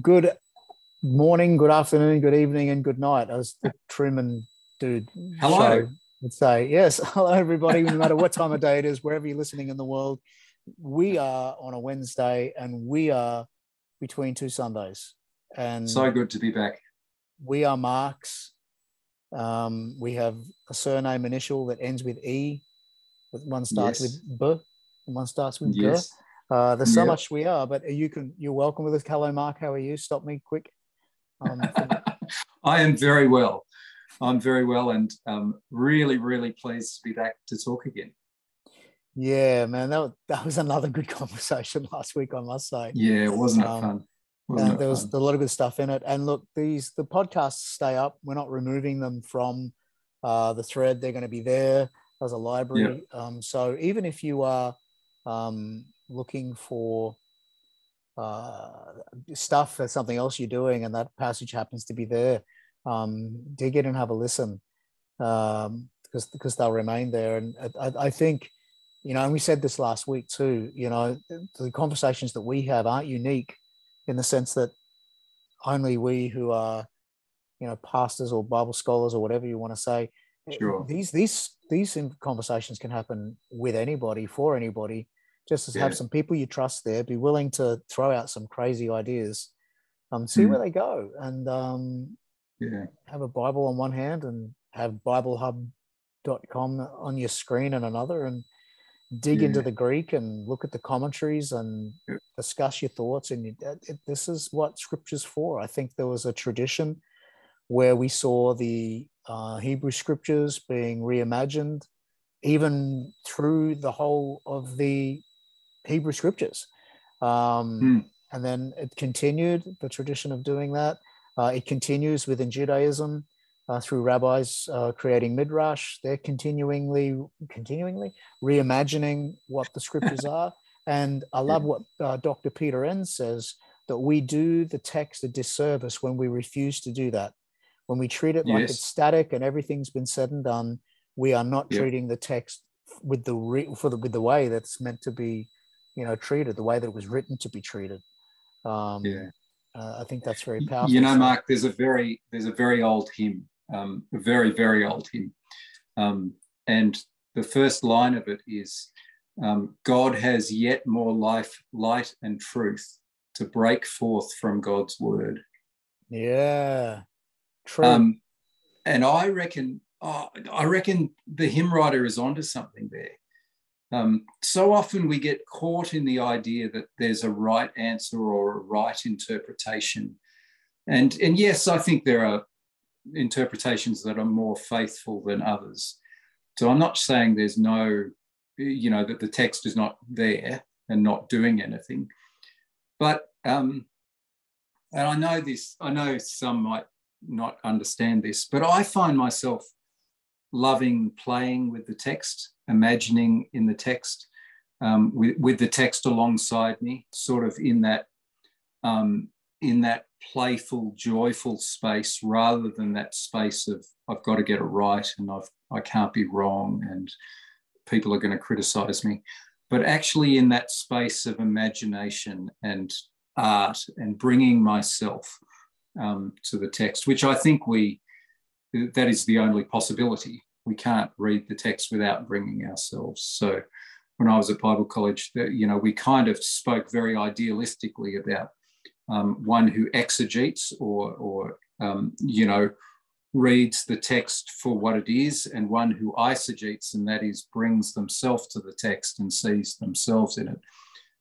Good morning, good afternoon, good evening, and good night, as the Truman dude Hello. show would say. Yes, hello everybody, no matter what time of day it is, wherever you're listening in the world. We are on a Wednesday and we are between two Sundays. And So good to be back. we are Marks. Um, we have a surname initial that ends with E. One starts Yes. with B, and one starts with G. Uh, there's so Yep. much we are, but you can you're welcome with us. Hello, Mark. How are you? Stop me quick. Um, I am very well. I'm very well and um, really, really pleased to be back to talk again. yeah, man, that, wa- that was another good conversation last week. I must say, Yeah, wasn't it Um, fun? Wasn't it there was a lot of good stuff in it. And look, these the podcasts stay up. We're not removing them from uh, the thread. They're going to be there as a library. Um, so even if you are um, looking for uh, stuff for something else you're doing, and that passage happens to be there, um, dig in and have a listen um, because because they'll remain there. And I, I- I think, you know, and we said this last week too. You know, the conversations that we have aren't unique in the sense that only we who are, you know, pastors or Bible scholars or whatever you want to say, Sure. these these these conversations can happen with anybody for anybody. Just to have some people you trust there, be willing to throw out some crazy ideas, um, see Mm. where they go, and um, Yeah. have a Bible on one hand and have BibleHub.com on your screen and another, and dig into the Greek and look at the commentaries and Yeah. discuss your thoughts. And you, it, it- this is what Scripture's for. I think there was a tradition where we saw the uh, Hebrew Scriptures being reimagined, even through the whole of the Hebrew Scriptures. Um, Hmm. And then it continued the tradition of doing that. Uh, it continues within Judaism uh, through rabbis uh, creating midrash. They're continually, continuingly reimagining what the scriptures are. And I love what uh, Dr. Peter Enns says that we do the text a disservice when we refuse to do that. When we treat it like it's static and everything's been said and done, we are not Yep. treating the text with the re- for the with the way that's meant to be, you know, treated, the way that it was written to be treated. Um, Yeah. uh, I think that's very powerful. You know, Mark, there's a very there's a very old hymn, um, a very very old hymn, um, and the first line of it is, um, "God has yet more life, light, and truth to break forth from God's word." Yeah, true. Um, and I reckon, oh, I reckon the hymn writer is onto something there. Um, so often we get caught in the idea that there's a right answer or a right interpretation, and and yes, I think there are interpretations that are more faithful than others. So I'm not saying there's no, you know, that the text is not there and not doing anything, but um, and I know this. I know some might not understand this, but I find myself loving playing with the text, imagining in the text, um, with, with the text alongside me, sort of in that um, in that playful, joyful space, rather than that space of I've got to get it right and I've I can't be wrong and people are going to criticize me, but actually in that space of imagination and art and bringing myself um, to the text, which I think we, that is the only possibility. We can't read the text without bringing ourselves. So when I was at Bible college, you know, we kind of spoke very idealistically about um, one who exegetes or, or um, you know, reads the text for what it is, and one who eisegetes, and that is brings themselves to the text and sees themselves in it.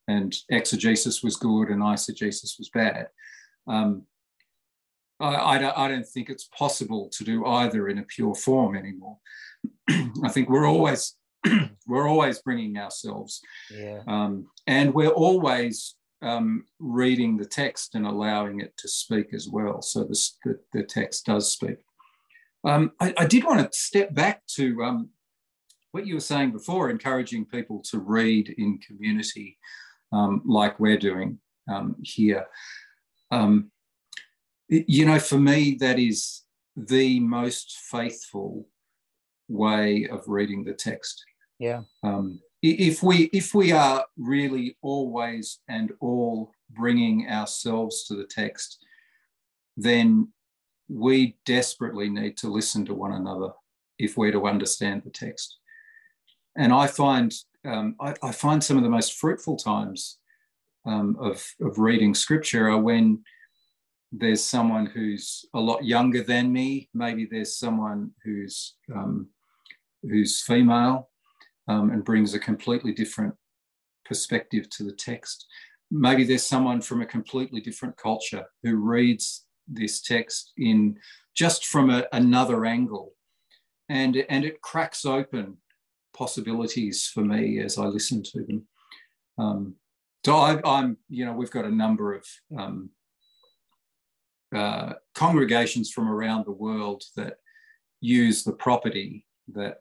And exegesis was good, and eisegesis was bad. Um, I, I, don't, I don't think it's possible to do either in a pure form anymore. I think we're always we're always bringing ourselves, yeah, um, and we're always um, reading the text and allowing it to speak as well. So this, the, the text does speak. Um, I, I, did want to step back to um, what you were saying before, encouraging people to read in community um, like we're doing um, here. You know, for me, that is the most faithful way of reading the text. yeah, Um, if we if we are really always and all bringing ourselves to the text, then we desperately need to listen to one another if we're to understand the text. And I find um, I, I, find some of the most fruitful times um, of, of reading scripture are when there's someone who's a lot younger than me. Maybe there's someone who's um, who's female um, and brings a completely different perspective to the text. Maybe there's someone from a completely different culture who reads this text in just from a, another angle, and and it cracks open possibilities for me as I listen to them. Um, so I, am you know, we've got a number of um, uh, congregations from around the world that use the property that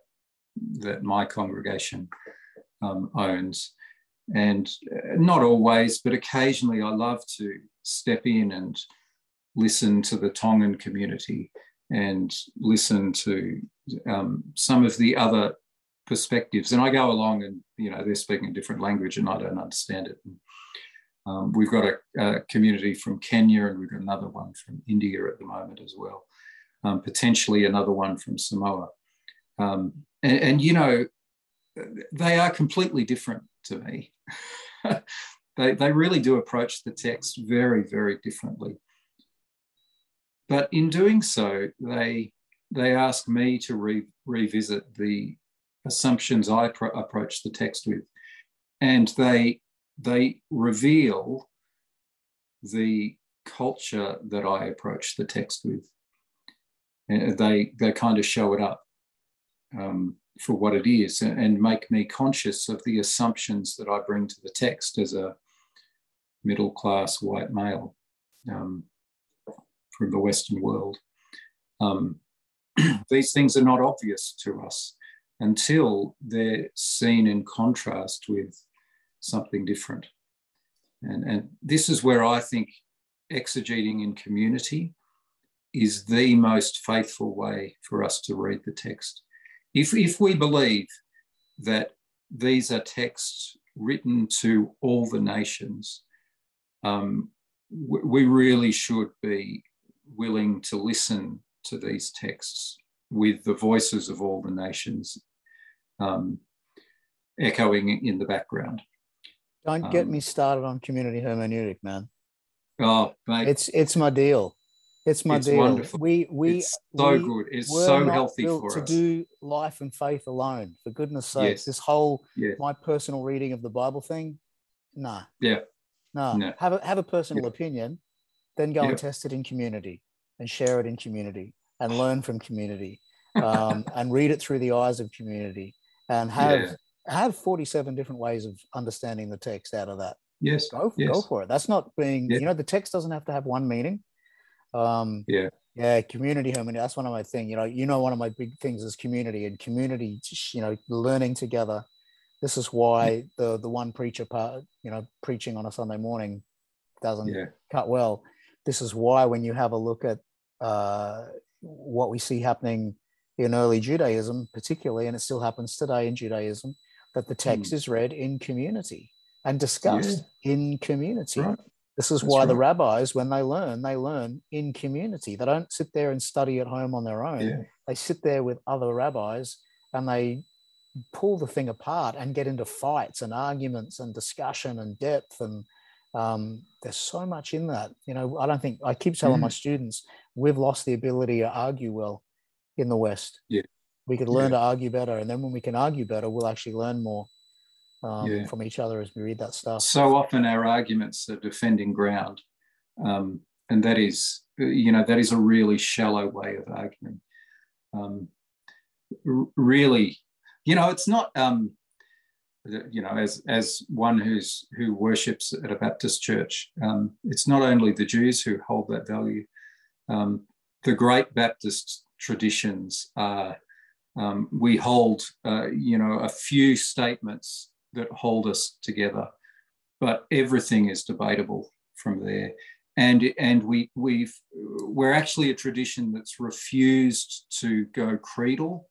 that my congregation um, owns, and uh, not always, but occasionally I love to step in and listen to the Tongan community and listen to um, some of the other perspectives. And I go along and, you know, they're speaking a different language and I don't understand it. And, um, we've got a, a, community from Kenya and we've got another one from India at the moment as well, um, potentially another one from Samoa. Um, and, and, you know, they are completely different to me. they, they really do approach the text very, very differently. But in doing so, they, they ask me to re, revisit the assumptions I pro- approach the text with. And they, they reveal the culture that I approach the text with. And they, they kind of show it up um, for what it is and, and make me conscious of the assumptions that I bring to the text as a middle class white male um, from the Western world. Um, these things are not obvious to us until they're seen in contrast with something different. And, and this is where I think exegeting in community is the most faithful way for us to read the text. If, if we believe that these are texts written to all the nations, um, we really should be willing to listen to these texts with the voices of all the nations um, echoing in the background. Don't get um, me started on community hermeneutic, man. Oh, mate. It's it's my deal. It's my it's deal. Wonderful. We we it's so we good. It's so healthy for to us. To do life and faith alone, for goodness sake. Yes. This whole yes. my personal reading of the Bible thing, nah. Yeah. Nah. No. Have a have a personal yeah. opinion, then go yeah. and test it in community and share it in community and learn from community um, and read it through the eyes of community and have yeah. Have 47 different ways of understanding the text out of that. Yes go, yes. go for it. That's not being you know the text doesn't have to have one meaning. Um yeah. yeah community harmony that's one of my thing you know you know one of my big things is community and community you know learning together. This is why the the one preacher part you know preaching on a sunday morning doesn't yeah. cut well. This is why when you have a look at uh, what we see happening in early Judaism, particularly, and it still happens today in Judaism, that the text mm. is read in community and discussed yeah. in community. Right. This is That's why right. the rabbis, when they learn, they learn in community. They don't sit there and study at home on their own. Yeah. They sit there with other rabbis and they pull the thing apart and get into fights and arguments and discussion and depth and um, there's so much in that you know i don't think i keep telling mm. my students we've lost the ability to argue well in the west yeah we could learn yeah. to argue better and then when we can argue better we'll actually learn more um, yeah. from each other as we read that stuff so often our arguments are defending ground um, and that is you know that is a really shallow way of arguing um, really you know it's not um, you know, as as one who's who worships at a Baptist church, um, it's not only the Jews who hold that value. Um, the great Baptist traditions are um, we hold, uh, you know, a few statements that hold us together, but everything is debatable from there. And and we we've we're actually a tradition that's refused to go creedal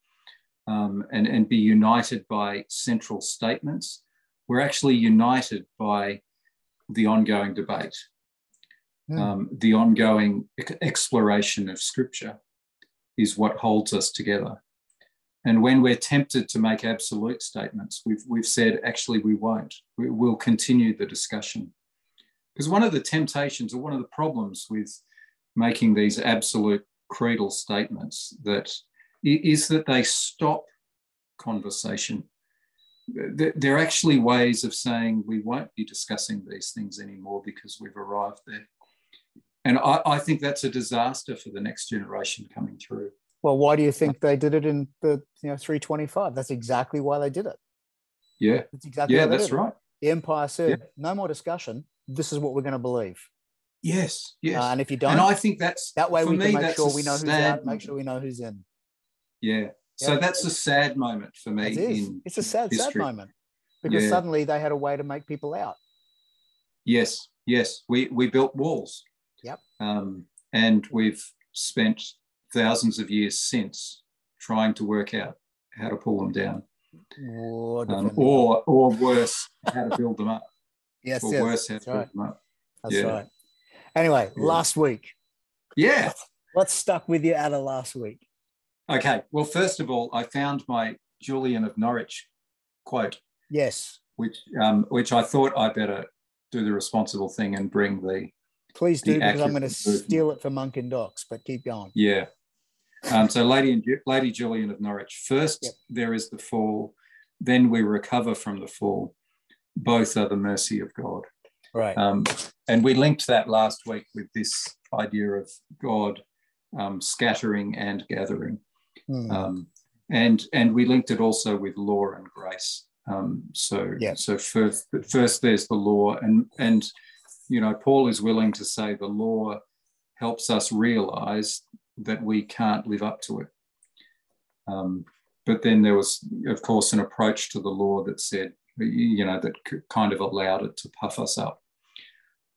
um, and, and be united by central statements. We're actually united by the ongoing debate, mm. um, the ongoing exploration of scripture is what holds us together. And when we're tempted to make absolute statements, we've, we've said, actually, we won't. We, will continue the discussion. Because one of the temptations or one of the problems with making these absolute creedal statements that is that they stop conversation. They're actually ways of saying we won't be discussing these things anymore because we've arrived there. And I, I think that's a disaster for the next generation coming through. Well, why do you think they did it in the you know 325? That's exactly why they did it. Yeah. That's exactly yeah, that's right. The empire said, yeah. no more discussion. This is what we're going to believe. Yes, yes. Uh, and if you don't, and I think that's that way we me, can make sure we know who's out, make sure we know who's in. Yeah. So yeah. that's a sad moment for me. It is. it's a sad, history. sad moment because yeah. suddenly they had a way to make people out. Yes, yes. We we built walls. Yep. Um, and we've spent thousands of years since trying to work out how to pull them down. Um, or or worse, how to build them up. Yes, or yes, worse, how to build right. them up. That's yeah. right. Anyway, yeah. last week. Yeah. What's stuck with you out of last week? Okay. Well, first of all, I found my Julian of Norwich quote. Yes. Which um, which I thought I better do the responsible thing and bring the. Please do because I'm going to steal it for Monk and Docs, but keep going. Yeah. Um, so Lady and Lady Julian of Norwich. First, yep. there is the fall. Then we recover from the fall. Both are the mercy of God. Right. Um, and we linked that last week with this idea of God um, scattering and gathering. Mm. Um, and, and we linked it also with law and grace. Um, so yeah. so first, first there's the law, and, and you know, Paul is willing to say the law helps us realize that we can't live up to it. Um, but then there was, of course, an approach to the law that said, you know, that kind of allowed it to puff us up.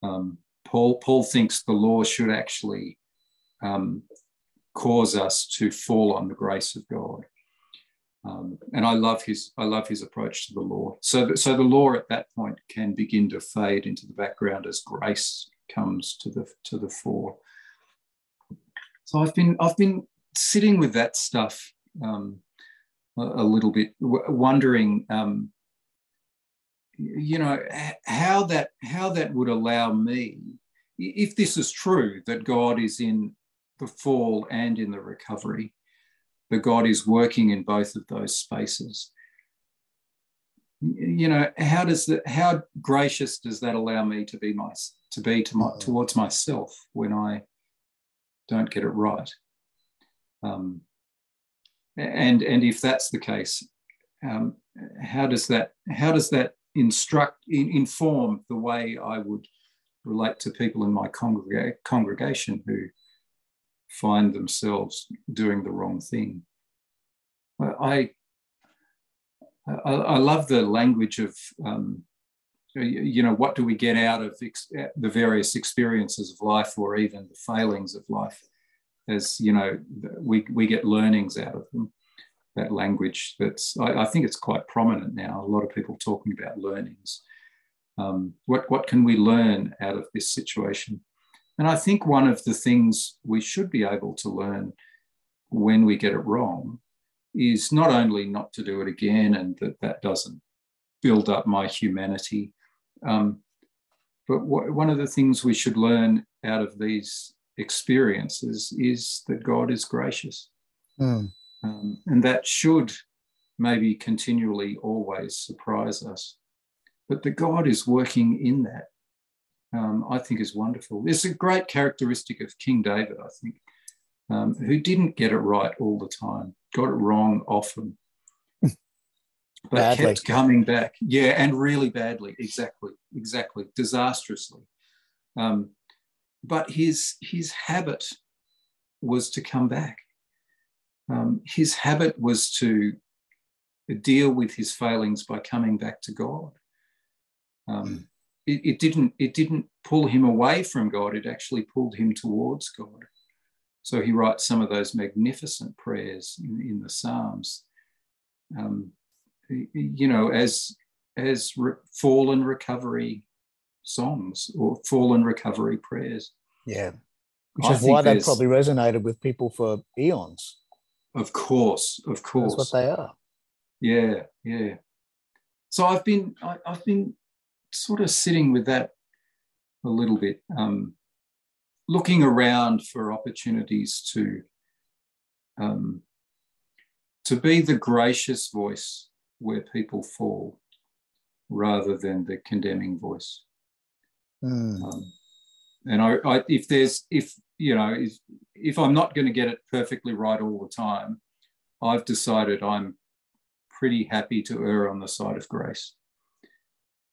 Um, Paul, Paul thinks the law should actually um, cause us to fall on the grace of God. Um, and I love his I love his approach to the law. So so the law at that point can begin to fade into the background as grace comes to the to the fore. So I've been I've been sitting with that stuff um, a, a, little bit, wondering um, you know how that how that would allow me if this is true that god is in the fall and in the recovery that god is working in both of those spaces you know how does that how gracious does that allow me to be my to be to my, towards myself when i don't get it right um, and and if that's the case um, how does that how does that instruct, in, inform the way I would relate to people in my congrega- congregation who find themselves doing the wrong thing. I, I, I love the language of, um, you know, what do we get out of ex- the various experiences of life or even the failings of life? As you know, we, we get learnings out of them. That language that's I, I, think it's quite prominent now a lot of people talking about learnings. Um, what, what can we learn out of this situation? And i think one of the things we should be able to learn when we get it wrong is not only not to do it again and that that doesn't build up my humanity um, but one of the things we should learn out of these experiences is that god is gracious mm. Um, and that should maybe continually always surprise us. But that God is working in that, um, I think is wonderful. It's a great characteristic of King David, I think, um, who didn't get it right all the time, got it wrong often, badly. kept coming back. Yeah, and really badly. Exactly, exactly, disastrously. Um, but his his habit was to come back um, his habit was to deal with his failings by coming back to God. Um, hmm. it, it, didn't, it didn't pull him away from God, it actually pulled him towards God. So he writes some of those magnificent prayers in, in the Psalms um, you know, as as re- fallen recovery songs or fallen recovery prayers. Yeah, which I is why they probably resonated with people for eons. Of course, of course, that's what they are. Yeah, yeah. So I've been I, have been sort of sitting with that a little bit, um, looking around for opportunities to um, to be the gracious voice where people fall rather than the condemning voice. Mm. Um, and I, I, if there's, if, you know, if, if I'm not going to get it perfectly right all the time, I've decided I'm pretty happy to err on the side of grace.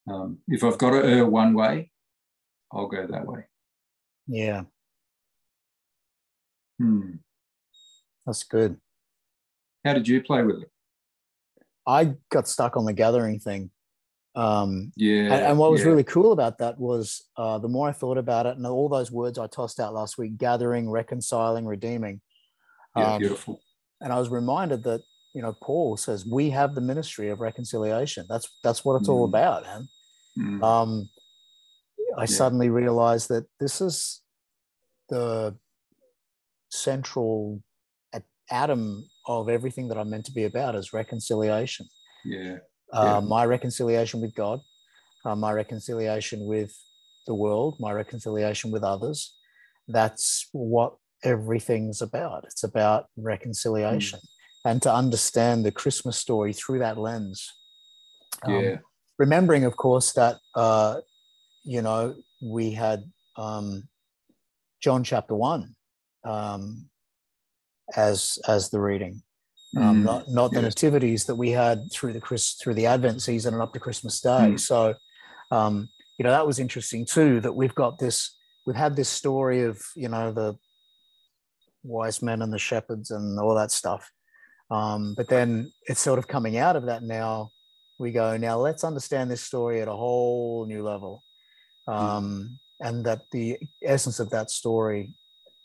Um, if I've got to err one way, I'll go that way. Yeah. Hmm. That's good. How did you play with it? I got stuck on the gathering thing. Um, yeah. And, and what was yeah. really cool about that was uh, the more I thought about it, and all those words I tossed out last week gathering, reconciling, redeeming. Yeah, um, beautiful. And I was reminded that, you know, Paul says we have the ministry of reconciliation. That's that's what it's mm. all about, man. Mm. Um, I yeah. suddenly realized that this is the central atom of everything that I'm meant to be about is reconciliation. Yeah. Uh, My reconciliation with God, uh, my reconciliation with the world, my reconciliation with others. That's what everything's about. It's about reconciliation mm. and to understand the Christmas story through that lens. Um, yeah. Remembering, of course, that, uh, you know, we had um, John chapter one. Um, as as the reading, um, mm, not not the nativities that we had through the Chris through the Advent season and up to Christmas Day. Mm. So, um, you know, that was interesting too. That we've got this, we've had this story of you know the wise men and the shepherds and all that stuff, um, but then it's sort of coming out of that now. We go now. Let's understand this story at a whole new level, mm. um, and that the essence of that story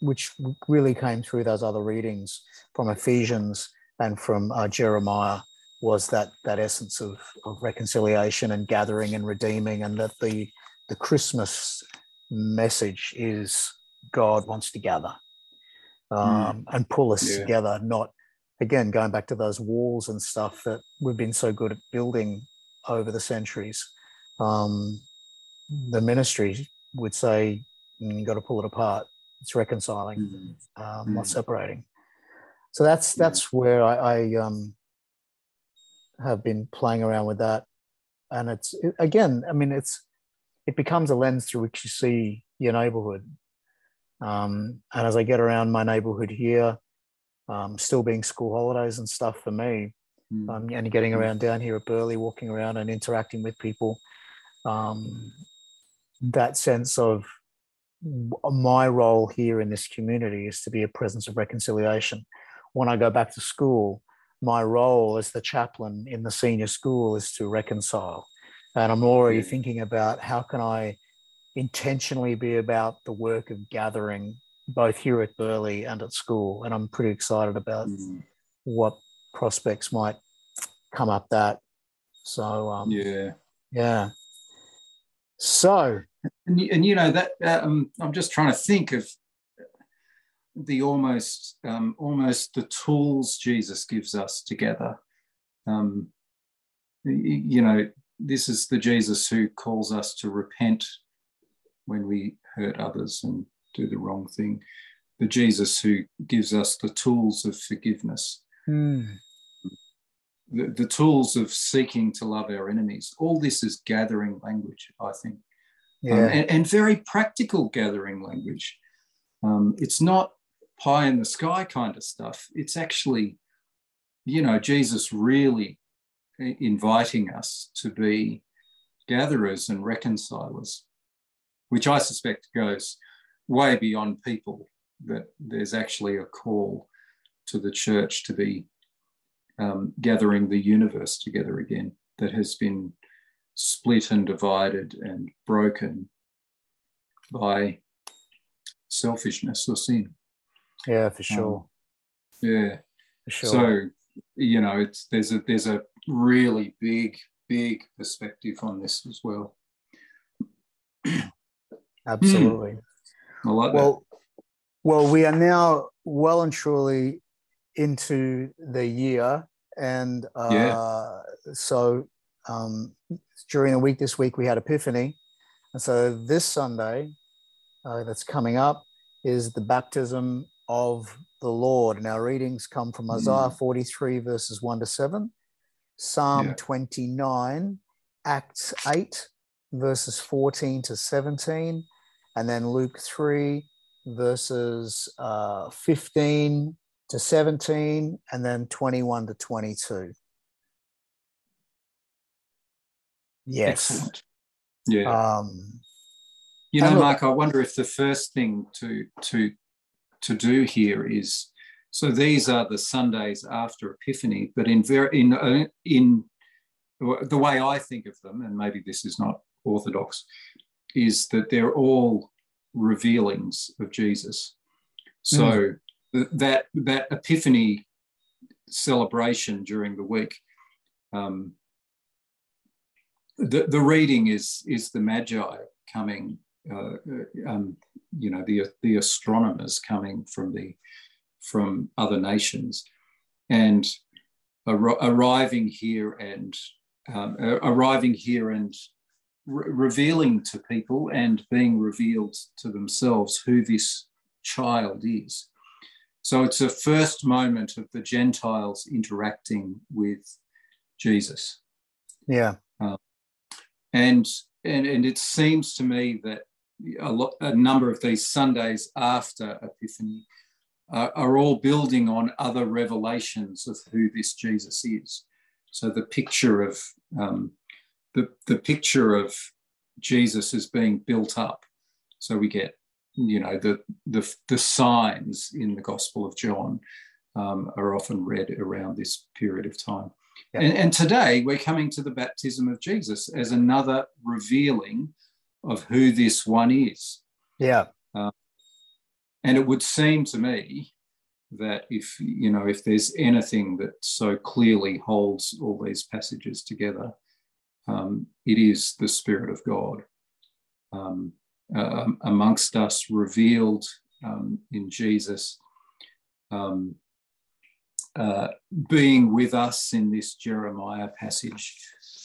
which really came through those other readings from Ephesians and from uh, Jeremiah was that that essence of, of reconciliation and gathering and redeeming, and that the the Christmas message is God wants to gather um, mm. and pull us yeah. together, not again going back to those walls and stuff that we've been so good at building over the centuries. Um, the ministry would say mm, you got to pull it apart it's reconciling, mm-hmm. um, not mm. separating. So that's that's where I, I um, have been playing around with that, and it's it, again, I mean, it's it becomes a lens through which you see your neighborhood. Um, and as I get around my neighborhood here, um, still being school holidays and stuff for me, mm. um, and getting mm. around down here at burley walking around and interacting with people, um, that sense of my role here in this community is to be a presence of reconciliation. When I go back to school, my role as the chaplain in the senior school is to reconcile. And I'm already thinking about how can I intentionally be about the work of gathering both here at Burley and at school. And I'm pretty excited about mm. what prospects might come up that. So um, yeah, yeah. So and, and you know that um, I'm just trying to think of the almost um, almost the tools Jesus gives us together. Um, you know, this is the Jesus who calls us to repent when we hurt others and do the wrong thing. The Jesus who gives us the tools of forgiveness. Mm. The, the tools of seeking to love our enemies. All this is gathering language, I think. Um, yeah. Um, and, and, very practical gathering language. Um, it's not pie in the sky kind of stuff. It's actually, you know, Jesus really inviting us to be gatherers and reconcilers, which I suspect goes way beyond people, that there's actually a call to the church to be um, gathering the universe together again that has been split and divided and broken by selfishness or sin. Yeah, for sure. Um, yeah. For sure. So you know, it's there's a there's a really big big perspective on this as well. Absolutely. Mm. I like well, that. Well, we are now well and truly into the year, and uh, yeah. so um, during the week this week we had Epiphany, and so this Sunday uh, that's coming up is the baptism of the Lord. And our readings come from Isaiah mm. 43, verses 1 to 7, Psalm yeah. 29, Acts 8, verses 14 to 17, and then Luke 3, verses uh, 15 to 17, and then 21 to 22. Yes. Excellent. Yeah. Um, you know, Mark, I wonder if the first thing to to to do here is so these are the Sundays after Epiphany, but in very in uh, in the way I think of them, and maybe this is not orthodox, is that they're all revealings of Jesus. So mm. that that Epiphany celebration during the week, um, the the reading is is the Magi coming uh, um, you know, the, the astronomers coming from the from other nations, and ar- arriving here and um, arriving here and re- revealing to people and being revealed to themselves who this child is. So it's a first moment of the Gentiles interacting with Jesus. Yeah. Um, and, and, and it seems to me that a, a number of these Sundays after Epiphany uh, are all building on other revelations of who this Jesus is. So the picture of um, the, the picture of Jesus is being built up. So we get, you know, the the, the signs in the Gospel of John um, are often read around this period of time. And, and today we're coming to the baptism of Jesus as another revealing of who this one is. Yeah. Uh, and it would seem to me that if you know if there's anything that so clearly holds all these passages together, um, it is the Spirit of God um, uh, amongst us, revealed um, in Jesus, um, uh, being with us in this Jeremiah passage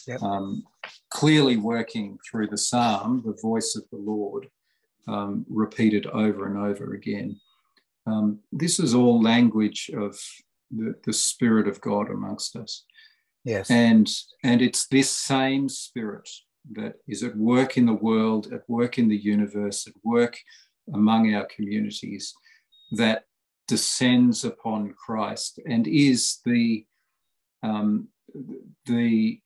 yep. um, clearly working through the psalm, the voice of the Lord, um, repeated over and over again. Um, this is all language of the, the Spirit of God amongst us. Yes. And, and it's this same Spirit that is at work in the world, at work in the universe, at work among our communities that descends upon Christ and is the um, the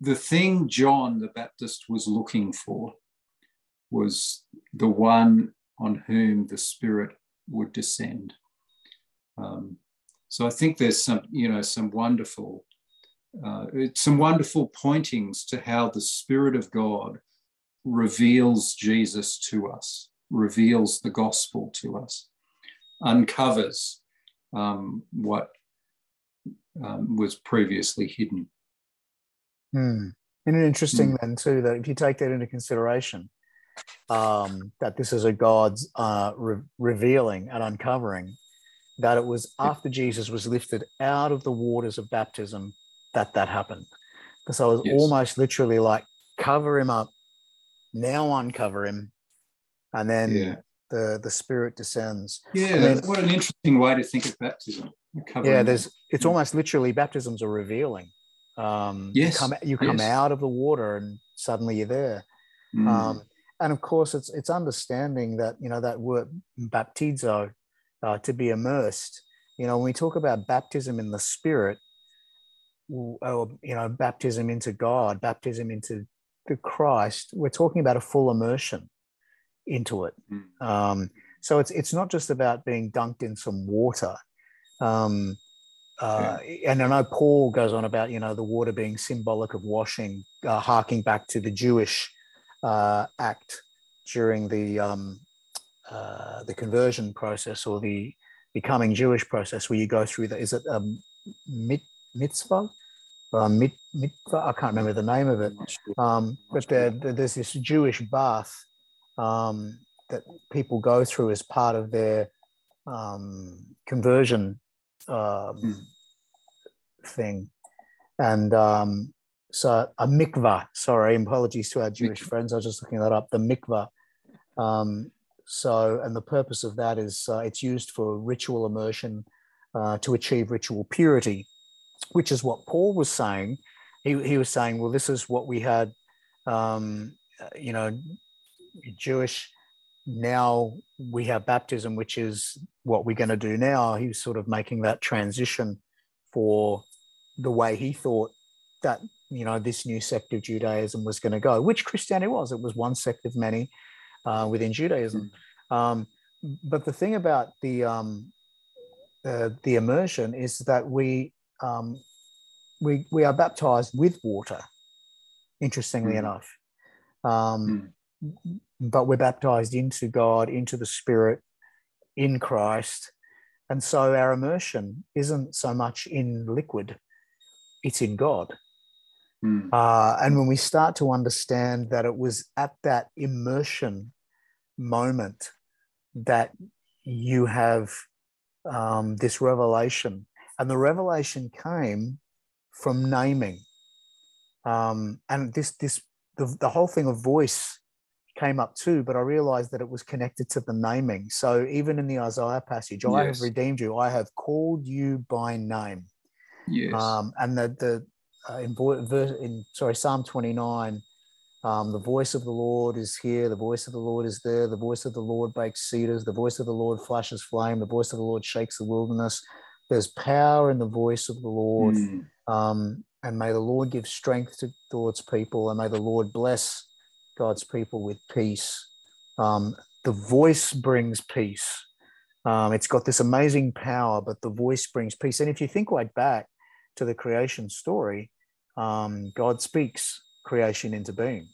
the thing John the Baptist was looking for was the one on whom the Spirit would descend. Um, so I think there's some, you know, some wonderful, uh, some wonderful pointings to how the Spirit of God reveals Jesus to us, reveals the gospel to us, uncovers um, what um, was previously hidden. Hmm. And interesting mm. then too that if you take that into consideration, um, that this is a God's uh, re- revealing and uncovering, that it was after Jesus was lifted out of the waters of baptism that that happened. So it was yes. almost literally like cover him up, now uncover him, and then yeah. The the Spirit descends. Yeah, mean, what an interesting way to think of baptism. Yeah, there's it's hmm. almost literally baptisms are revealing. Um, yes. You come, you come yes. out of the water and suddenly you're there. Mm. Um, and of course, it's it's understanding that you know that word baptizo, uh, to be immersed. You know, when we talk about baptism in the Spirit, or you know, baptism into God, baptism into the Christ, we're talking about a full immersion into it. Mm. Um, so it's it's not just about being dunked in some water. Um, uh. And I know Paul goes on about you know the water being symbolic of washing, uh, harking back to the Jewish uh, act during the um, uh, the conversion process or the becoming Jewish process where you go through that. Is it um, mit, mitzvah? Uh, mit, mitzvah? I can't remember the name of it. Um, but there, there's this Jewish bath um, that people go through as part of their um, conversion mm. thing. And um, so a mikvah, sorry, apologies to our Jewish friends. I was just looking that up. The mikvah. Um, so, and the purpose of that is uh, it's used for ritual immersion uh, to achieve ritual purity, which is what Paul was saying. He, he was saying, well, this is what we had, um, you know, Jewish. Now we have baptism, which is what we're going to do now. He was sort of making that transition for the way he thought that you know this new sect of Judaism was going to go, which Christianity was. It was one sect of many uh, within Judaism. Mm. Um, but the thing about the um, uh, the immersion is that we um, we we are baptized with water. Interestingly mm. enough, mm. But we're baptized into God, into the Spirit, in Christ, and so our immersion isn't so much in liquid; it's in God. Mm. Uh, and when we start to understand that it was at that immersion moment that you have um, this revelation, and the revelation came from naming, um, and this this the, the whole thing of voice came up too, but I realized that it was connected to the naming. So even in the Isaiah passage, yes. I have redeemed you, I have called you by name. Yes. Um, and the the uh, in, in sorry Psalm 29, um, the voice of the Lord is here, the voice of the Lord is there, the voice of the Lord breaks cedars, the voice of the Lord flashes flame, the voice of the Lord shakes the wilderness. There's power in the voice of the Lord. Mm. Um, and may the Lord give strength to God's people, and may the Lord bless God's people with peace. Um, the voice brings peace. Um, it's got this amazing power, but the voice brings peace. And if you think right back to the creation story, um, God speaks creation into being.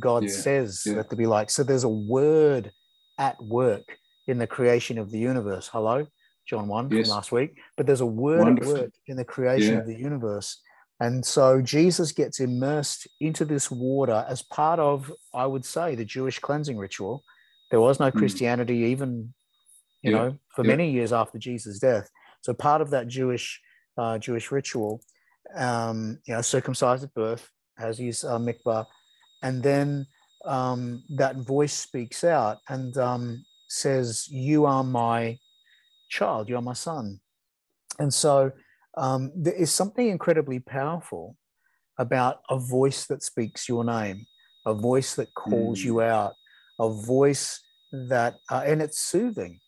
God yeah, says yeah. that to be like. So there's a word at work in the creation of the universe. Hello, John 1 yes. from last week. But there's a word Wonderful. at work in the creation yeah. of the universe. And so Jesus gets immersed into this water as part of, I would say, the Jewish cleansing ritual. There was no hmm. Christianity even, you know, for many years after Jesus' death. So part of that Jewish uh, Jewish ritual, um, you know, circumcised at birth, as his uh, mikvah, and then um, that voice speaks out and um, says, "You are my child. You are my son." And so um, there is something incredibly powerful about a voice that speaks your name, a voice that calls mm. you out, a voice that, uh, and it's soothing.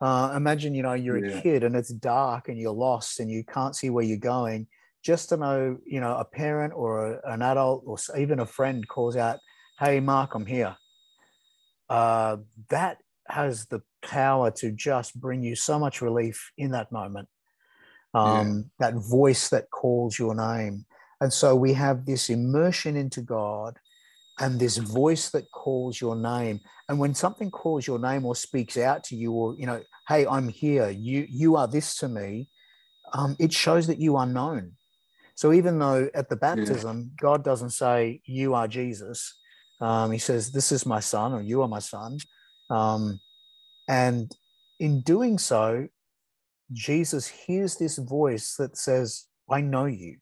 Uh, imagine, you know, you're yeah. a kid and it's dark and you're lost and you can't see where you're going. Just to know, you know, a parent or a, an adult or even a friend calls out, "Hey, Mark, I'm here." Uh, that has the power to just bring you so much relief in that moment. Um, yeah. That voice that calls your name, and so we have this immersion into God and this voice that calls your name and when something calls your name or speaks out to you or you know hey i'm here you you are this to me um, it shows that you are known so even though at the baptism yeah. god doesn't say you are jesus um, he says this is my son or you are my son um, and in doing so jesus hears this voice that says i know you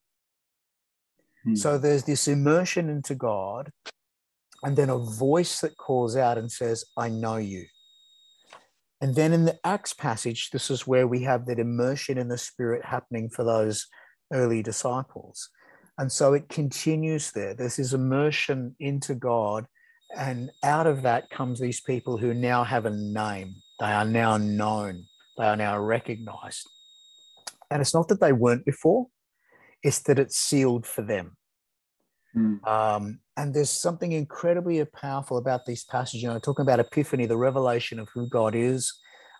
hmm. so there's this immersion into God and then a voice that calls out and says, I know you. And then in the Acts passage, this is where we have that immersion in the Spirit happening for those early disciples. And so it continues there. There's this immersion into God. And out of that comes these people who now have a name. They are now known, they are now recognized. And it's not that they weren't before, it's that it's sealed for them. Mm. Um, and there's something incredibly powerful about these passages. You know, talking about epiphany, the revelation of who God is,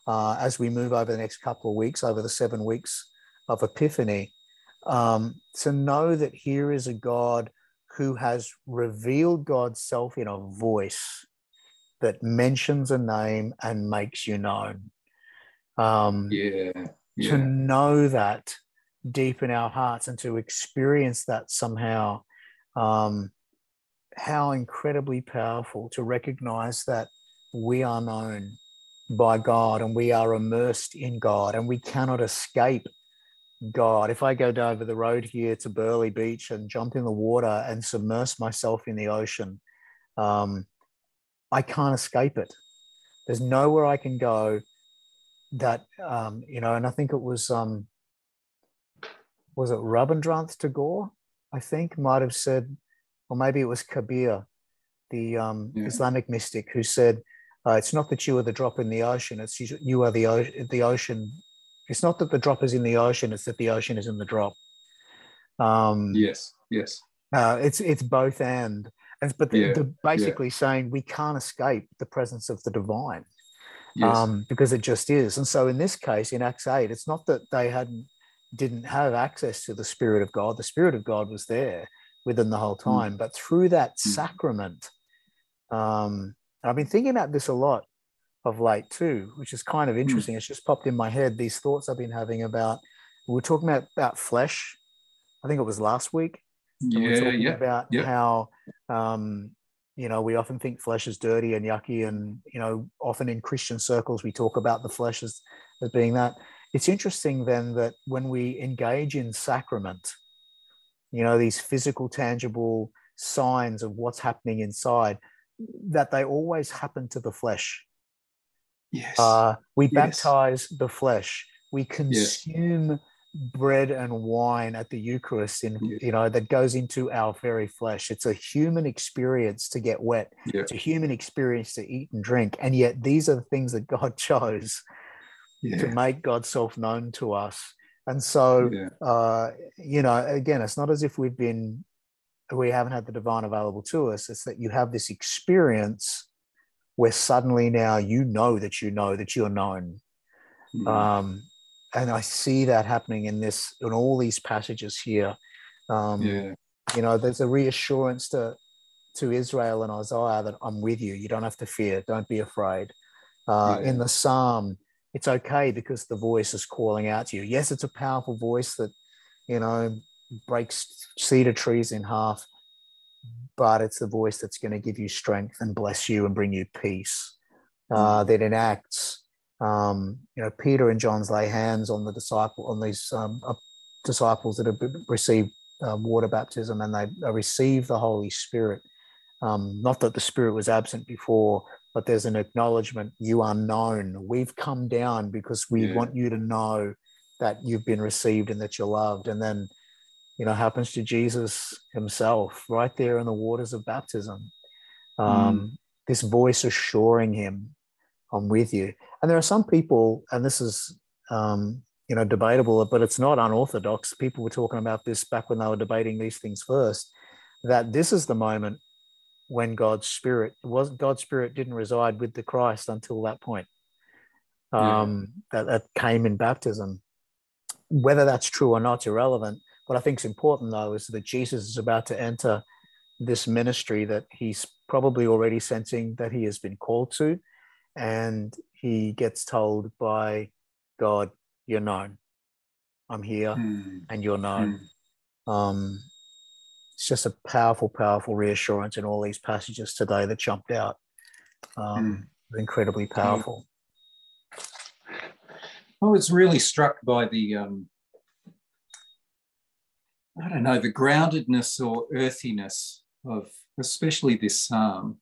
uh, as we move over the next couple of weeks, over the seven weeks of epiphany, um, to know that here is a God who has revealed God's self in a voice that mentions a name and makes you known. Um, yeah, yeah. To know that deep in our hearts and to experience that somehow, um, how incredibly powerful to recognize that we are known by God and we are immersed in God and we cannot escape God. If I go down over the road here to Burley Beach and jump in the water and submerge myself in the ocean, um, I can't escape it. There's nowhere I can go that, um, you know, and I think it was, um, was it Rabindranath Tagore, I think, might have said, or maybe it was Kabir, the um, yeah. Islamic mystic, who said, uh, it's not that you are the drop in the ocean, it's you, you are the, o- the ocean. It's not that the drop is in the ocean, it's that the ocean is in the drop. Um, yes, yes. Uh, it's it's both and. But the, yeah, the basically yeah. saying we can't escape the presence of the divine yes. um, because it just is. And so in this case, in Acts 8, it's not that they hadn't didn't have access to the Spirit of God. The Spirit of God was there within the whole mm. time. Mm. But through that mm. sacrament, um, I've been thinking about this a lot of late too, which is kind of mm. interesting. Mm. It's just popped in my head, these thoughts I've been having about, we we're talking about, about flesh. I think it was last week. Yeah, yeah. About yeah. how, um, you know, we often think flesh is dirty and yucky. And, you know, often in Christian circles, we talk about the flesh as, as being that. It's interesting then that when we engage in sacrament, you know, these physical, tangible signs of what's happening inside, that they always happen to the flesh. Yes. Uh, we yes. baptize the flesh. We consume yes. Bread and wine at the Eucharist, in yes. you know, that goes into our very flesh. It's a human experience to get wet. Yeah. It's a human experience to eat and drink, and yet these are the things that God chose yeah. to make God's self known to us. And so, yeah. uh, you know, again, it's not as if we've been we haven't had the divine available to us. It's that you have this experience where suddenly now you know that you know that you're known. Mm. Um, and I see that happening in this in all these passages here. Um, yeah. You know, there's a reassurance to to Israel and Isaiah that I'm with you. You don't have to fear. Don't be afraid. Uh, yeah. In the Psalm, it's okay because the voice is calling out to you. Yes, it's a powerful voice that you know breaks cedar trees in half, but it's the voice that's going to give you strength and bless you and bring you peace. Uh, mm. that in Acts, um, you know, Peter and John's lay hands on the disciple on these um, uh, disciples that have received uh, water baptism, and they, receive the Holy Spirit. Um, not that the Spirit was absent before, but there's an acknowledgement you are known. We've come down because we yeah. want you to know that you've been received and that you're loved. And then you know, happens to Jesus himself right there in the waters of baptism. Um, mm. This voice assuring him, I'm with you. And there are some people, and this is, um, you know, debatable, but it's not unorthodox. People were talking about this back when they were debating these things first, that this is the moment when God's spirit was God's spirit didn't reside with the Christ until that point. Um, yeah. that, that came in baptism. Whether that's true or not, irrelevant what I think is important, though, is that Jesus is about to enter this ministry that he's probably already sensing that he has been called to. And he gets told by God, You're known. I'm here mm. and you're known. Mm. Um, it's just a powerful, powerful reassurance in all these passages today that jumped out. Um, mm. Incredibly powerful. I was really struck by the um, I don't know, the groundedness or earthiness of especially this psalm,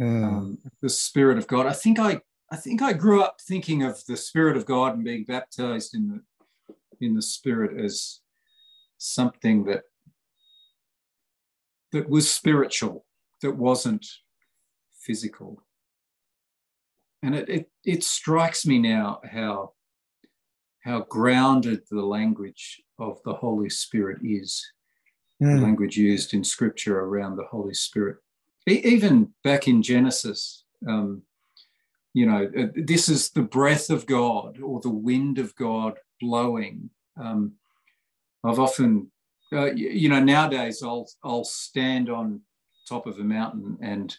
mm. um, the Spirit of God. I think I, I think I grew up thinking of the Spirit of God and being baptized in the in the Spirit as something that that was spiritual, that wasn't physical. And it, it, it strikes me now how how grounded the language of the Holy Spirit is, mm. the hmm. language used in Scripture around the Holy Spirit. Even back in Genesis, um, you know, uh, this is the breath of God or the wind of God blowing. Um, I've often, uh, you know, nowadays I'll I'll stand on top of a mountain and,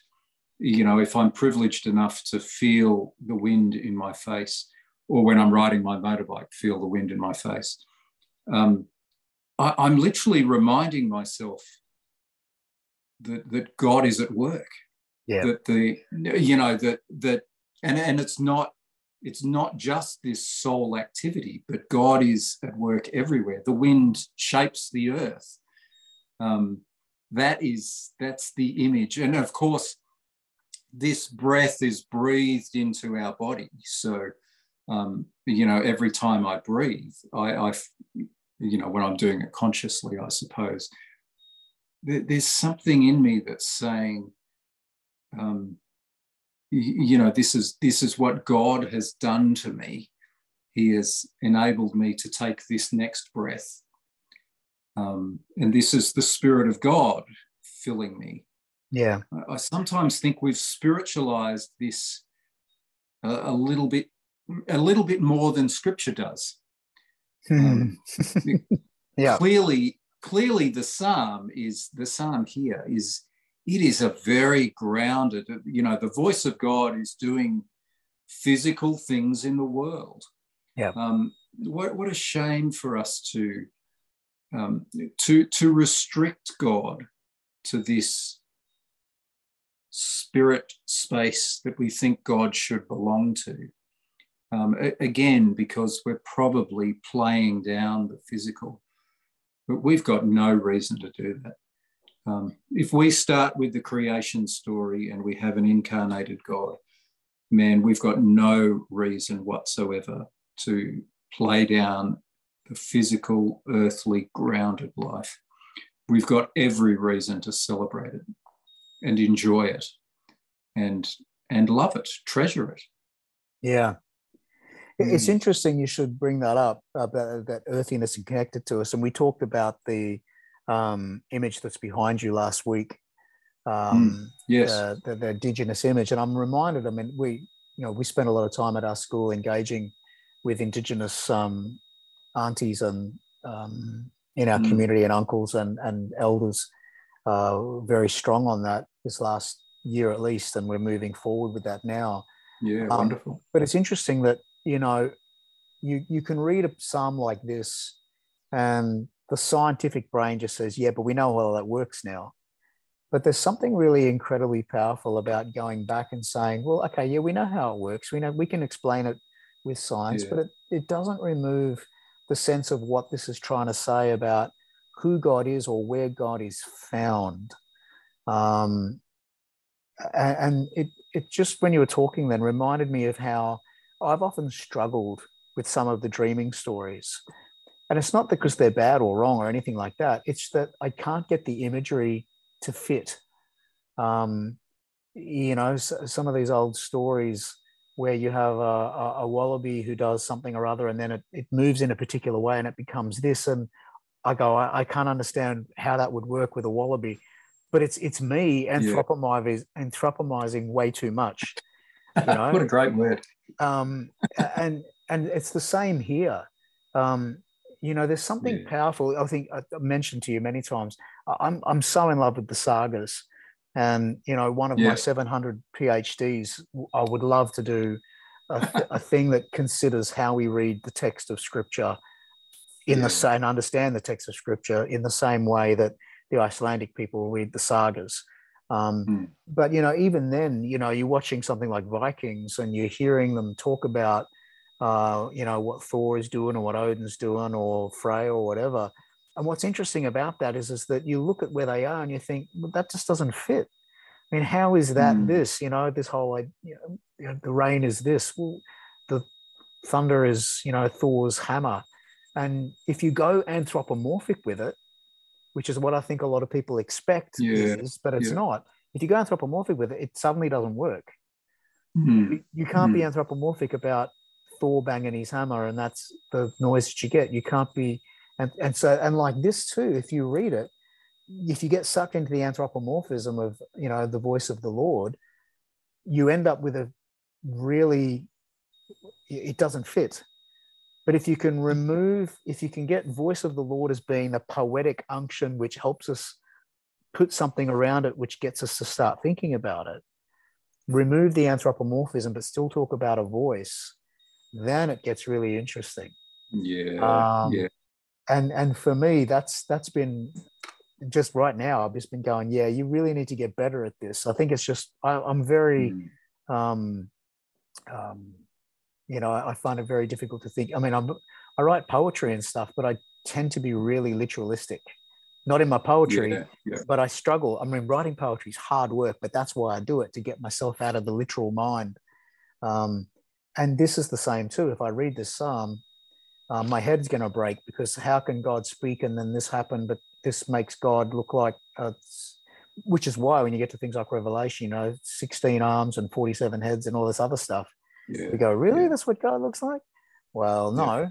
you know, if I'm privileged enough to feel the wind in my face, or when I'm riding my motorbike, feel the wind in my face. Um, I, I'm literally reminding myself that, that God is at work. Yeah. That the you know that that and and it's not it's not just this soul activity, but God is at work everywhere. The wind shapes the earth. Um, that is that's the image, and of course, this breath is breathed into our body. So, um, you know, every time I breathe, I, I, you know, when I'm doing it consciously, I suppose, there's something in me that's saying, um, you know, this is this is what God has done to me. He has enabled me to take this next breath, um, and this is the Spirit of God filling me. Yeah, I, I sometimes think we've spiritualized this a, a, little bit, a little bit more than Scripture does. Um, yeah, clearly, clearly the psalm is the psalm here is it is a very grounded you know the voice of god is doing physical things in the world. Yeah. Um, what, what a shame for us to um, to to restrict god to this spirit space that we think god should belong to. Um, again because we're probably playing down the physical but we've got no reason to do that. Um, if we start with the creation story and we have an incarnated God, man, we've got no reason whatsoever to play down the physical, earthly, grounded life. We've got every reason to celebrate it and enjoy it and and love it, treasure it. Yeah. It's Mm. interesting you should bring that up about that earthiness and connected to us. And we talked about the um, image that's behind you last week. Um, Yes. uh, the, the indigenous image. And I'm reminded, I mean, we, you know, we spent a lot of time at our school engaging with indigenous um, aunties and um, in our Mm. community and uncles and, and elders, uh, very strong on that this last year at least. And we're moving forward with that now. yeah, um, wonderful. But it's interesting that, you know, you, you can read a psalm like this and the scientific brain just says, yeah, but we know how that works now. But there's something really incredibly powerful about going back and saying, well, okay, yeah, we know how it works. We know we can explain it with science, Yeah. but it, it doesn't remove the sense of what this is trying to say about who God is or where God is found. Um, and it, it just, when you were talking then, reminded me of how I've often struggled with some of the dreaming stories. And it's not because they're bad or wrong or anything like that. It's that I can't get the imagery to fit. Um, you know, some of these old stories where you have a, a, a wallaby who does something or other, and then it, it moves in a particular way and it becomes this. And I go, I, I can't understand how that would work with a wallaby, but it's it's me anthropomizing, anthropomizing way too much. You know, what a great word. um, and and it's the same here. Um, you know, there's something Yeah. powerful. I think I mentioned to you many times. I'm I'm so in love with the sagas, and you know, one of Yeah. my 700 PhDs, I would love to do a, a thing that considers how we read the text of Scripture in Yeah. the same understand the text of Scripture in the same way that the Icelandic people read the sagas. Um, Hmm. but you know even then you know you're watching something like vikings and you're hearing them talk about uh, you know what thor is doing or what odin's doing or frey or whatever and what's interesting about that is is that you look at where they are and you think well, that just doesn't fit i mean how is that Mm. this you know this whole like you know, the rain is this well the thunder is you know thor's hammer and if you go anthropomorphic with it which is what i think a lot of people expect Yeah, is but it's yeah. not if you go anthropomorphic with it it suddenly doesn't work Hmm. you, you can't be anthropomorphic about Thor banging his hammer, and that's the noise that you get. You can't be, and and so and like this too. If you read it, if you get sucked into the anthropomorphism of you know the voice of the Lord, you end up with a really it doesn't fit. But if you can remove, if you can get voice of the Lord as being a poetic unction which helps us put something around it, which gets us to start thinking about it, remove the anthropomorphism, but still talk about a voice, then it gets really interesting. Yeah. Um, yeah. And and for me, that's that's been just right now. I've just been going, yeah, you really need to get better at this. I think it's just I, am very, mm. um, um, you know, I, find it very difficult to think. I mean, I'm I write poetry and stuff, but I tend to be really literalistic. Not in my poetry, yeah, yeah. but I struggle. I mean, writing poetry is hard work, but that's why I do it to get myself out of the literal mind. Um, and this is the same too. If I read this psalm, uh, my head's going to break because how can God speak and then this happen? But this makes God look like, uh, which is why when you get to things like Revelation, you know, 16 arms and 47 heads and all this other stuff, yeah. we go, really? Yeah. That's what God looks like? Well, no, yeah.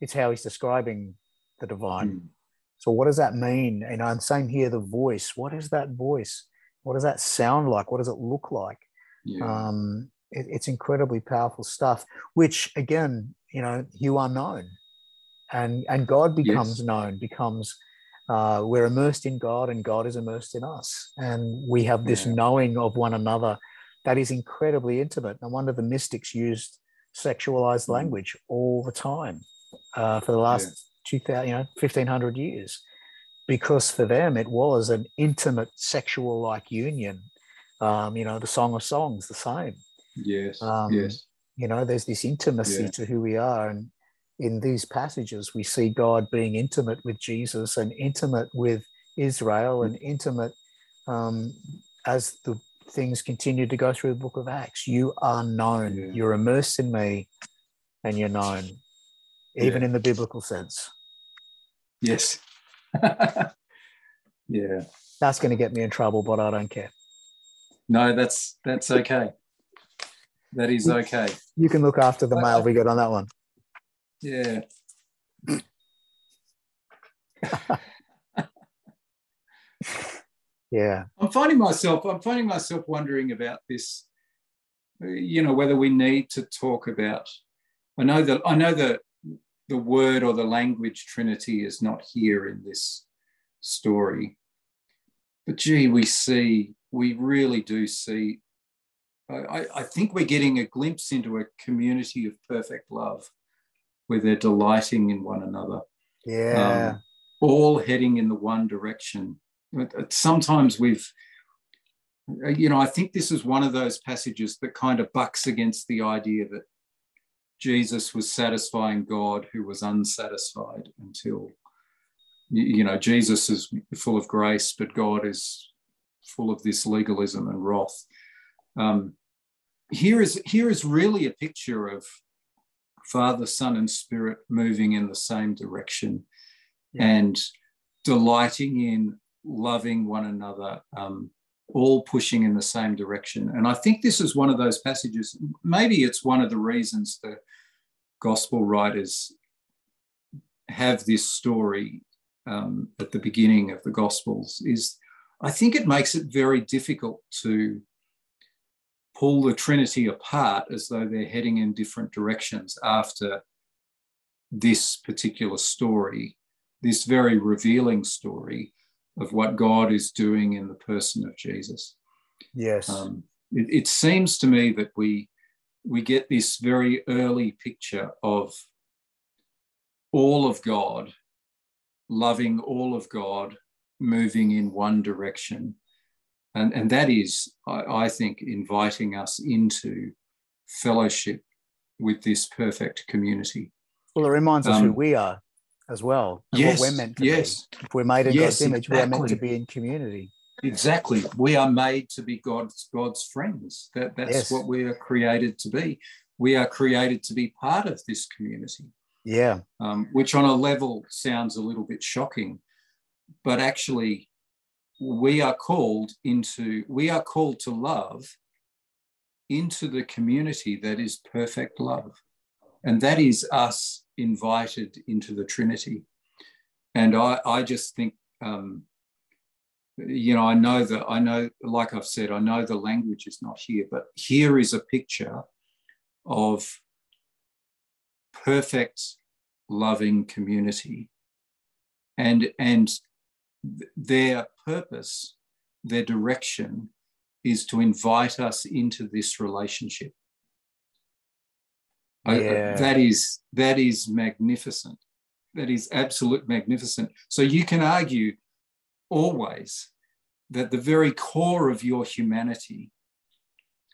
it's how he's describing the divine. Mm. So, what does that mean? And I'm saying here the voice. What is that voice? What does that sound like? What does it look like? Um, it, it's incredibly powerful stuff, which again, you know, you are known and, and God becomes yes. known, becomes, uh, we're immersed in God and God is immersed in us. And we have this yeah. knowing of one another that is incredibly intimate. No wonder the mystics used sexualized mm. language all the time uh, for the last yeah. 2000, you know, 1500 years, because for them it was an intimate sexual like union. Um, you know, the Song of Songs, the same. Yes. Um, yes. You know, there's this intimacy yeah. to who we are. And in these passages, we see God being intimate with Jesus and intimate with Israel and intimate um, as the things continue to go through the book of Acts. You are known, yeah. you're immersed in me, and you're known, even yeah. in the biblical sense. Yes. yeah. That's going to get me in trouble, but I don't care. No, that's that's okay. That is okay. You can look after the mail we got on that one. Yeah. yeah. I'm finding myself, I'm finding myself wondering about this, you know, whether we need to talk about. I know that I know that the word or the language Trinity is not here in this story. But gee, we see, we really do see I, I think we're getting a glimpse into a community of perfect love where they're delighting in one another. Yeah. Um, all heading in the one direction. Sometimes we've, you know, I think this is one of those passages that kind of bucks against the idea that Jesus was satisfying God who was unsatisfied until, you know, Jesus is full of grace, but God is full of this legalism and wrath. Um, here is here is really a picture of Father, Son, and Spirit moving in the same direction yeah. and delighting in loving one another, um, all pushing in the same direction. And I think this is one of those passages, maybe it's one of the reasons the gospel writers have this story um, at the beginning of the gospels is I think it makes it very difficult to pull the Trinity apart as though they're heading in different directions after this particular story, this very revealing story of what God is doing in the person of Jesus. Yes. Um, it, it seems to me that we we get this very early picture of all of God, loving all of God, moving in one direction and, and that is, I, I think, inviting us into fellowship with this perfect community. Well, it reminds us um, who we are as well. yes, we're meant to yes. be. If we're made in yes, God's image, exactly. we are meant to be in community. Exactly. We are made to be God's God's friends. That, that's yes. what we are created to be. We are created to be part of this community. Yeah. Um, which on a level sounds a little bit shocking, but actually we are called into, we are called to love into the community that is perfect love. And that is us invited into the Trinity. And I, I just think, um, you know, I know that, I know, like I've said, I know the language is not here, but here is a picture of perfect, loving community. And, and their purpose, their direction is to invite us into this relationship. Yeah. I, that is that is magnificent. That is absolute magnificent. So you can argue always that the very core of your humanity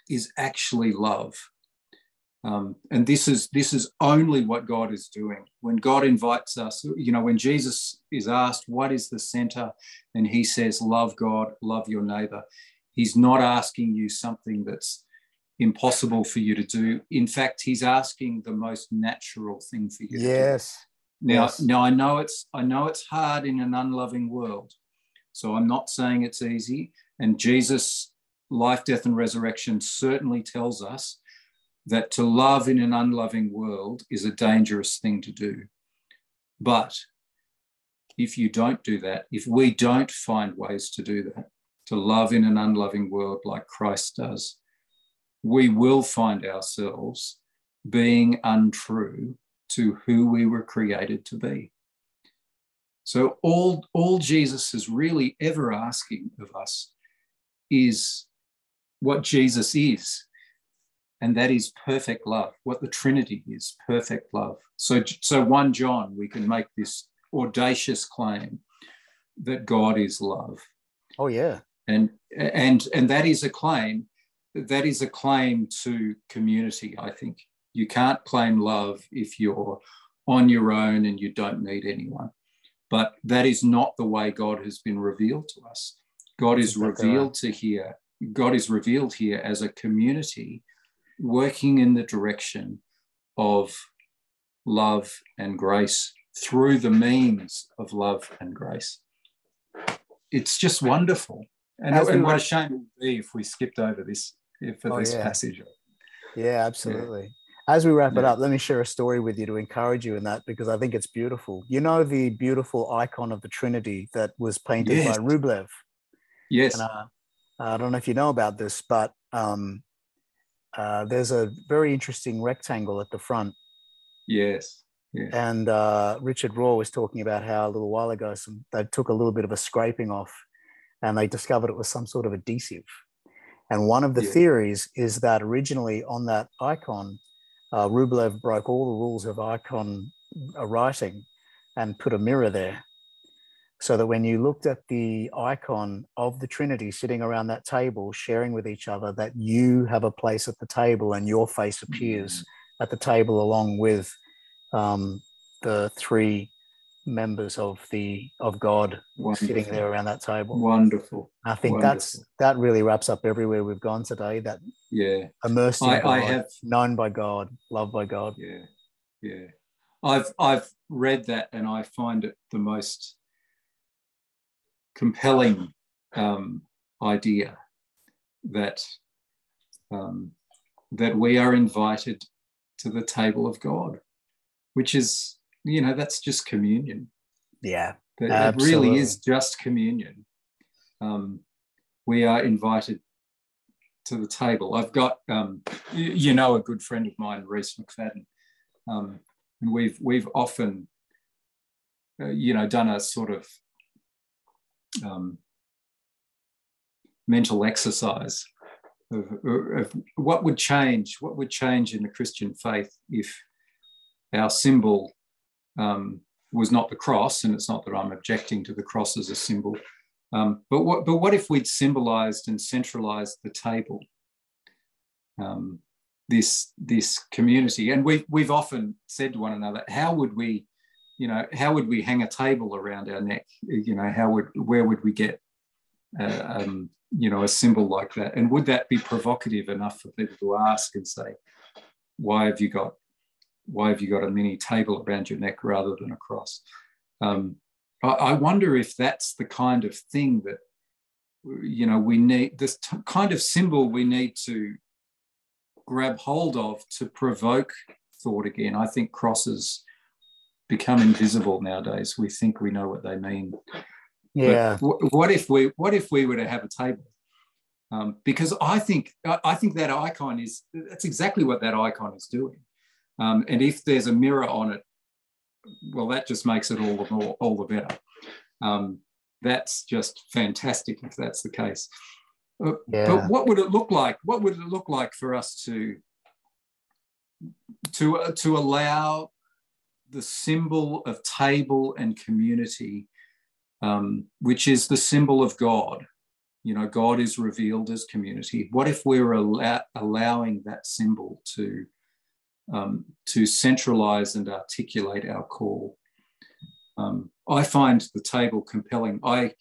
is actually love. Um, and this is this is only what God is doing. When God invites us, you know, when Jesus is asked, "What is the center?" and he says, "Love God, love your neighbor." He's not asking you something that's impossible for you to do. In fact, he's asking the most natural thing for you yes. to do. Now, Yes. now I know it's I know it's hard in an unloving world. So I'm not saying it's easy. And Jesus' life, death, and resurrection certainly tells us that to love in an unloving world is a dangerous thing to do. But if you don't do that, if we don't find ways to do that, to love in an unloving world like Christ does, we will find ourselves being untrue to who we were created to be. So all, all Jesus is really ever asking of us is what Jesus is. And that is perfect love, what the Trinity is, perfect love. So, so 1 John, we can make this audacious claim that God is love. Oh yeah. And, and, and that is a claim, that is a claim to community, I think. You can't claim love if you're on your own and you don't need anyone. But that is not the way God has been revealed to us. God is Exactly revealed to here. God is revealed here as a community working in the direction of love and grace through the means of love and grace. It's just wonderful. And, and what a shame it would be if we skipped over this for Oh, this yeah. passage. Yeah, absolutely. As we wrap it up, let me share a story with you to encourage you in that because I think it's beautiful. You know the beautiful icon of the Trinity that was painted Yes. by Rublev. Yes. And uh, I don't know if you know about this, but um, uh, there's a very interesting rectangle at the front. yes. Yeah. And uh, Richard Rohr was talking about how a little while ago some, they took a little bit of a scraping off and they discovered it was some sort of adhesive. And one of the Yeah. theories is that originally on that icon, uh, Rublev broke all the rules of icon uh, writing and put a mirror there. So that when you looked at the icon of the Trinity sitting around that table, sharing with each other, that you have a place at the table and your face appears at the table along with um, the three members of the of God sitting there around that table. Wonderful. I think that's that really wraps up everywhere we've gone today. That Yeah. immersed I- God, I have- known by God, loved by God. Yeah. Yeah. I've I've read that and I find it the most compelling um, idea that um, that we are invited to the table of God, which is you know that's just communion. Yeah, That It really is just communion. Um, we are invited to the table. I've got, um, you, you know, a good friend of mine, Reese McFadden, um, and we've we've often, uh, you know, done a sort of um, mental exercise of, of what would change, what would change in the Christian faith if our symbol um, was not the cross, and it's not that I'm objecting to the cross as a symbol. Um, but what but what if we'd symbolized and centralized the table? Um, this this community, and we've we've often said to one another, how would we, you know, how would we hang a table around our neck? You know, how would where would we get, uh, um, you know, a symbol like that? And would that be provocative enough for people to ask and say, why have you got why have you got a mini table around your neck rather than a cross? Um, I, I wonder if that's the kind of thing that you know we need this t- kind of symbol we need to grab hold of to provoke thought again. I think crosses become invisible nowadays. We think we know what they mean. Yeah, wh- what if we what if we were to have a table? Um, because I think I think that icon is that's exactly what that icon is doing. Um, and if there's a mirror on it, well, that just makes it all the more all the better. Um, that's just fantastic if that's the case. Uh, yeah. But what would it look like? What would it look like for us to to, uh, to allow the symbol of table and community, um, which is the symbol of God. You know, God is revealed as community. What if we're allow, allowing that symbol to um, to centralize and articulate our call? Um, I find the table compelling. I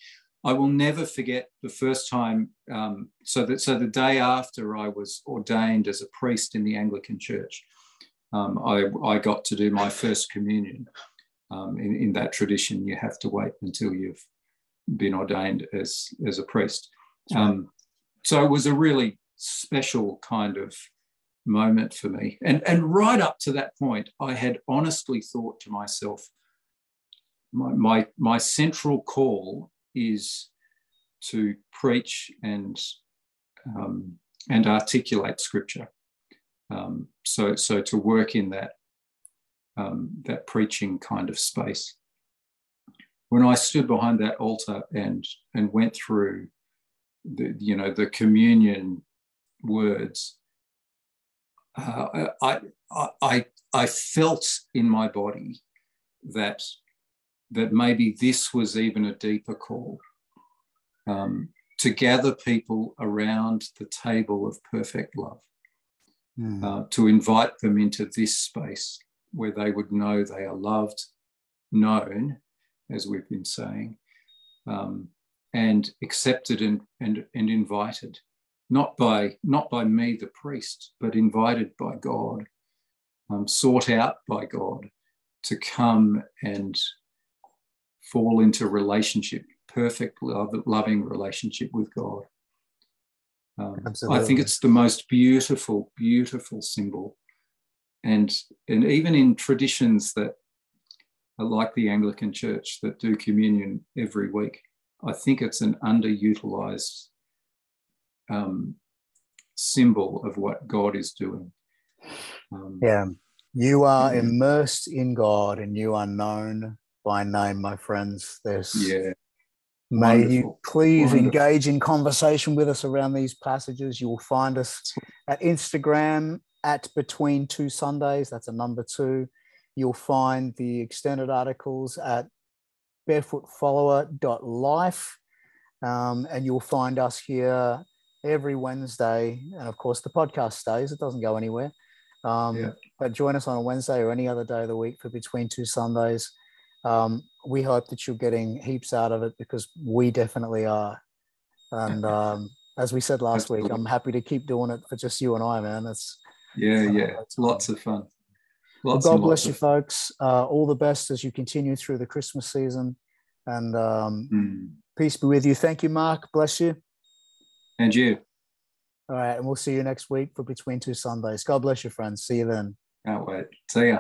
I will never forget the first time. Um, so that so the day after I was ordained as a priest in the Anglican Church, um, I, I got to do my first communion. Um, in, in that tradition, you have to wait until you've been ordained as, as a priest. Um, so it was a really special kind of moment for me. And, and right up to that point, I had honestly thought to myself, my, my, my central call is to preach and, um, and articulate scripture. Um, so, so to work in that um, that preaching kind of space. When I stood behind that altar and and went through the you know the communion words, uh, I, I I felt in my body that that maybe this was even a deeper call um, to gather people around the table of perfect love mm. uh, to invite them into this space where they would know they are loved, known, as we've been saying, um, and accepted and, and, and invited, not by, not by me, the priest, but invited by God, um, sought out by God to come and fall into relationship, perfect, love, loving relationship with God. Um, I think it's the most beautiful, beautiful symbol. And, and even in traditions that are like the Anglican Church that do communion every week, I think it's an underutilized um, symbol of what God is doing. Um, yeah, you are yeah. immersed in God and you are known by name, my friends. There's yeah. May Wonderful. you please Wonderful. engage in conversation with us around these passages. You will find us at Instagram at Between Two Sundays. That's a number two. You'll find the extended articles at barefootfollower.life. Um, and you'll find us here every Wednesday. And of course, the podcast stays, it doesn't go anywhere. Um, yeah. But join us on a Wednesday or any other day of the week for Between Two Sundays. Um, we hope that you're getting heaps out of it because we definitely are. And um, as we said last Absolutely. week, I'm happy to keep doing it for just you and I, man. It's yeah, uh, yeah, it's lots of fun. Lots well, God bless you, folks. Uh, all the best as you continue through the Christmas season, and um, mm. peace be with you. Thank you, Mark. Bless you. And you. All right, and we'll see you next week for Between Two Sundays. God bless you, friends. See you then. Can't wait. See ya.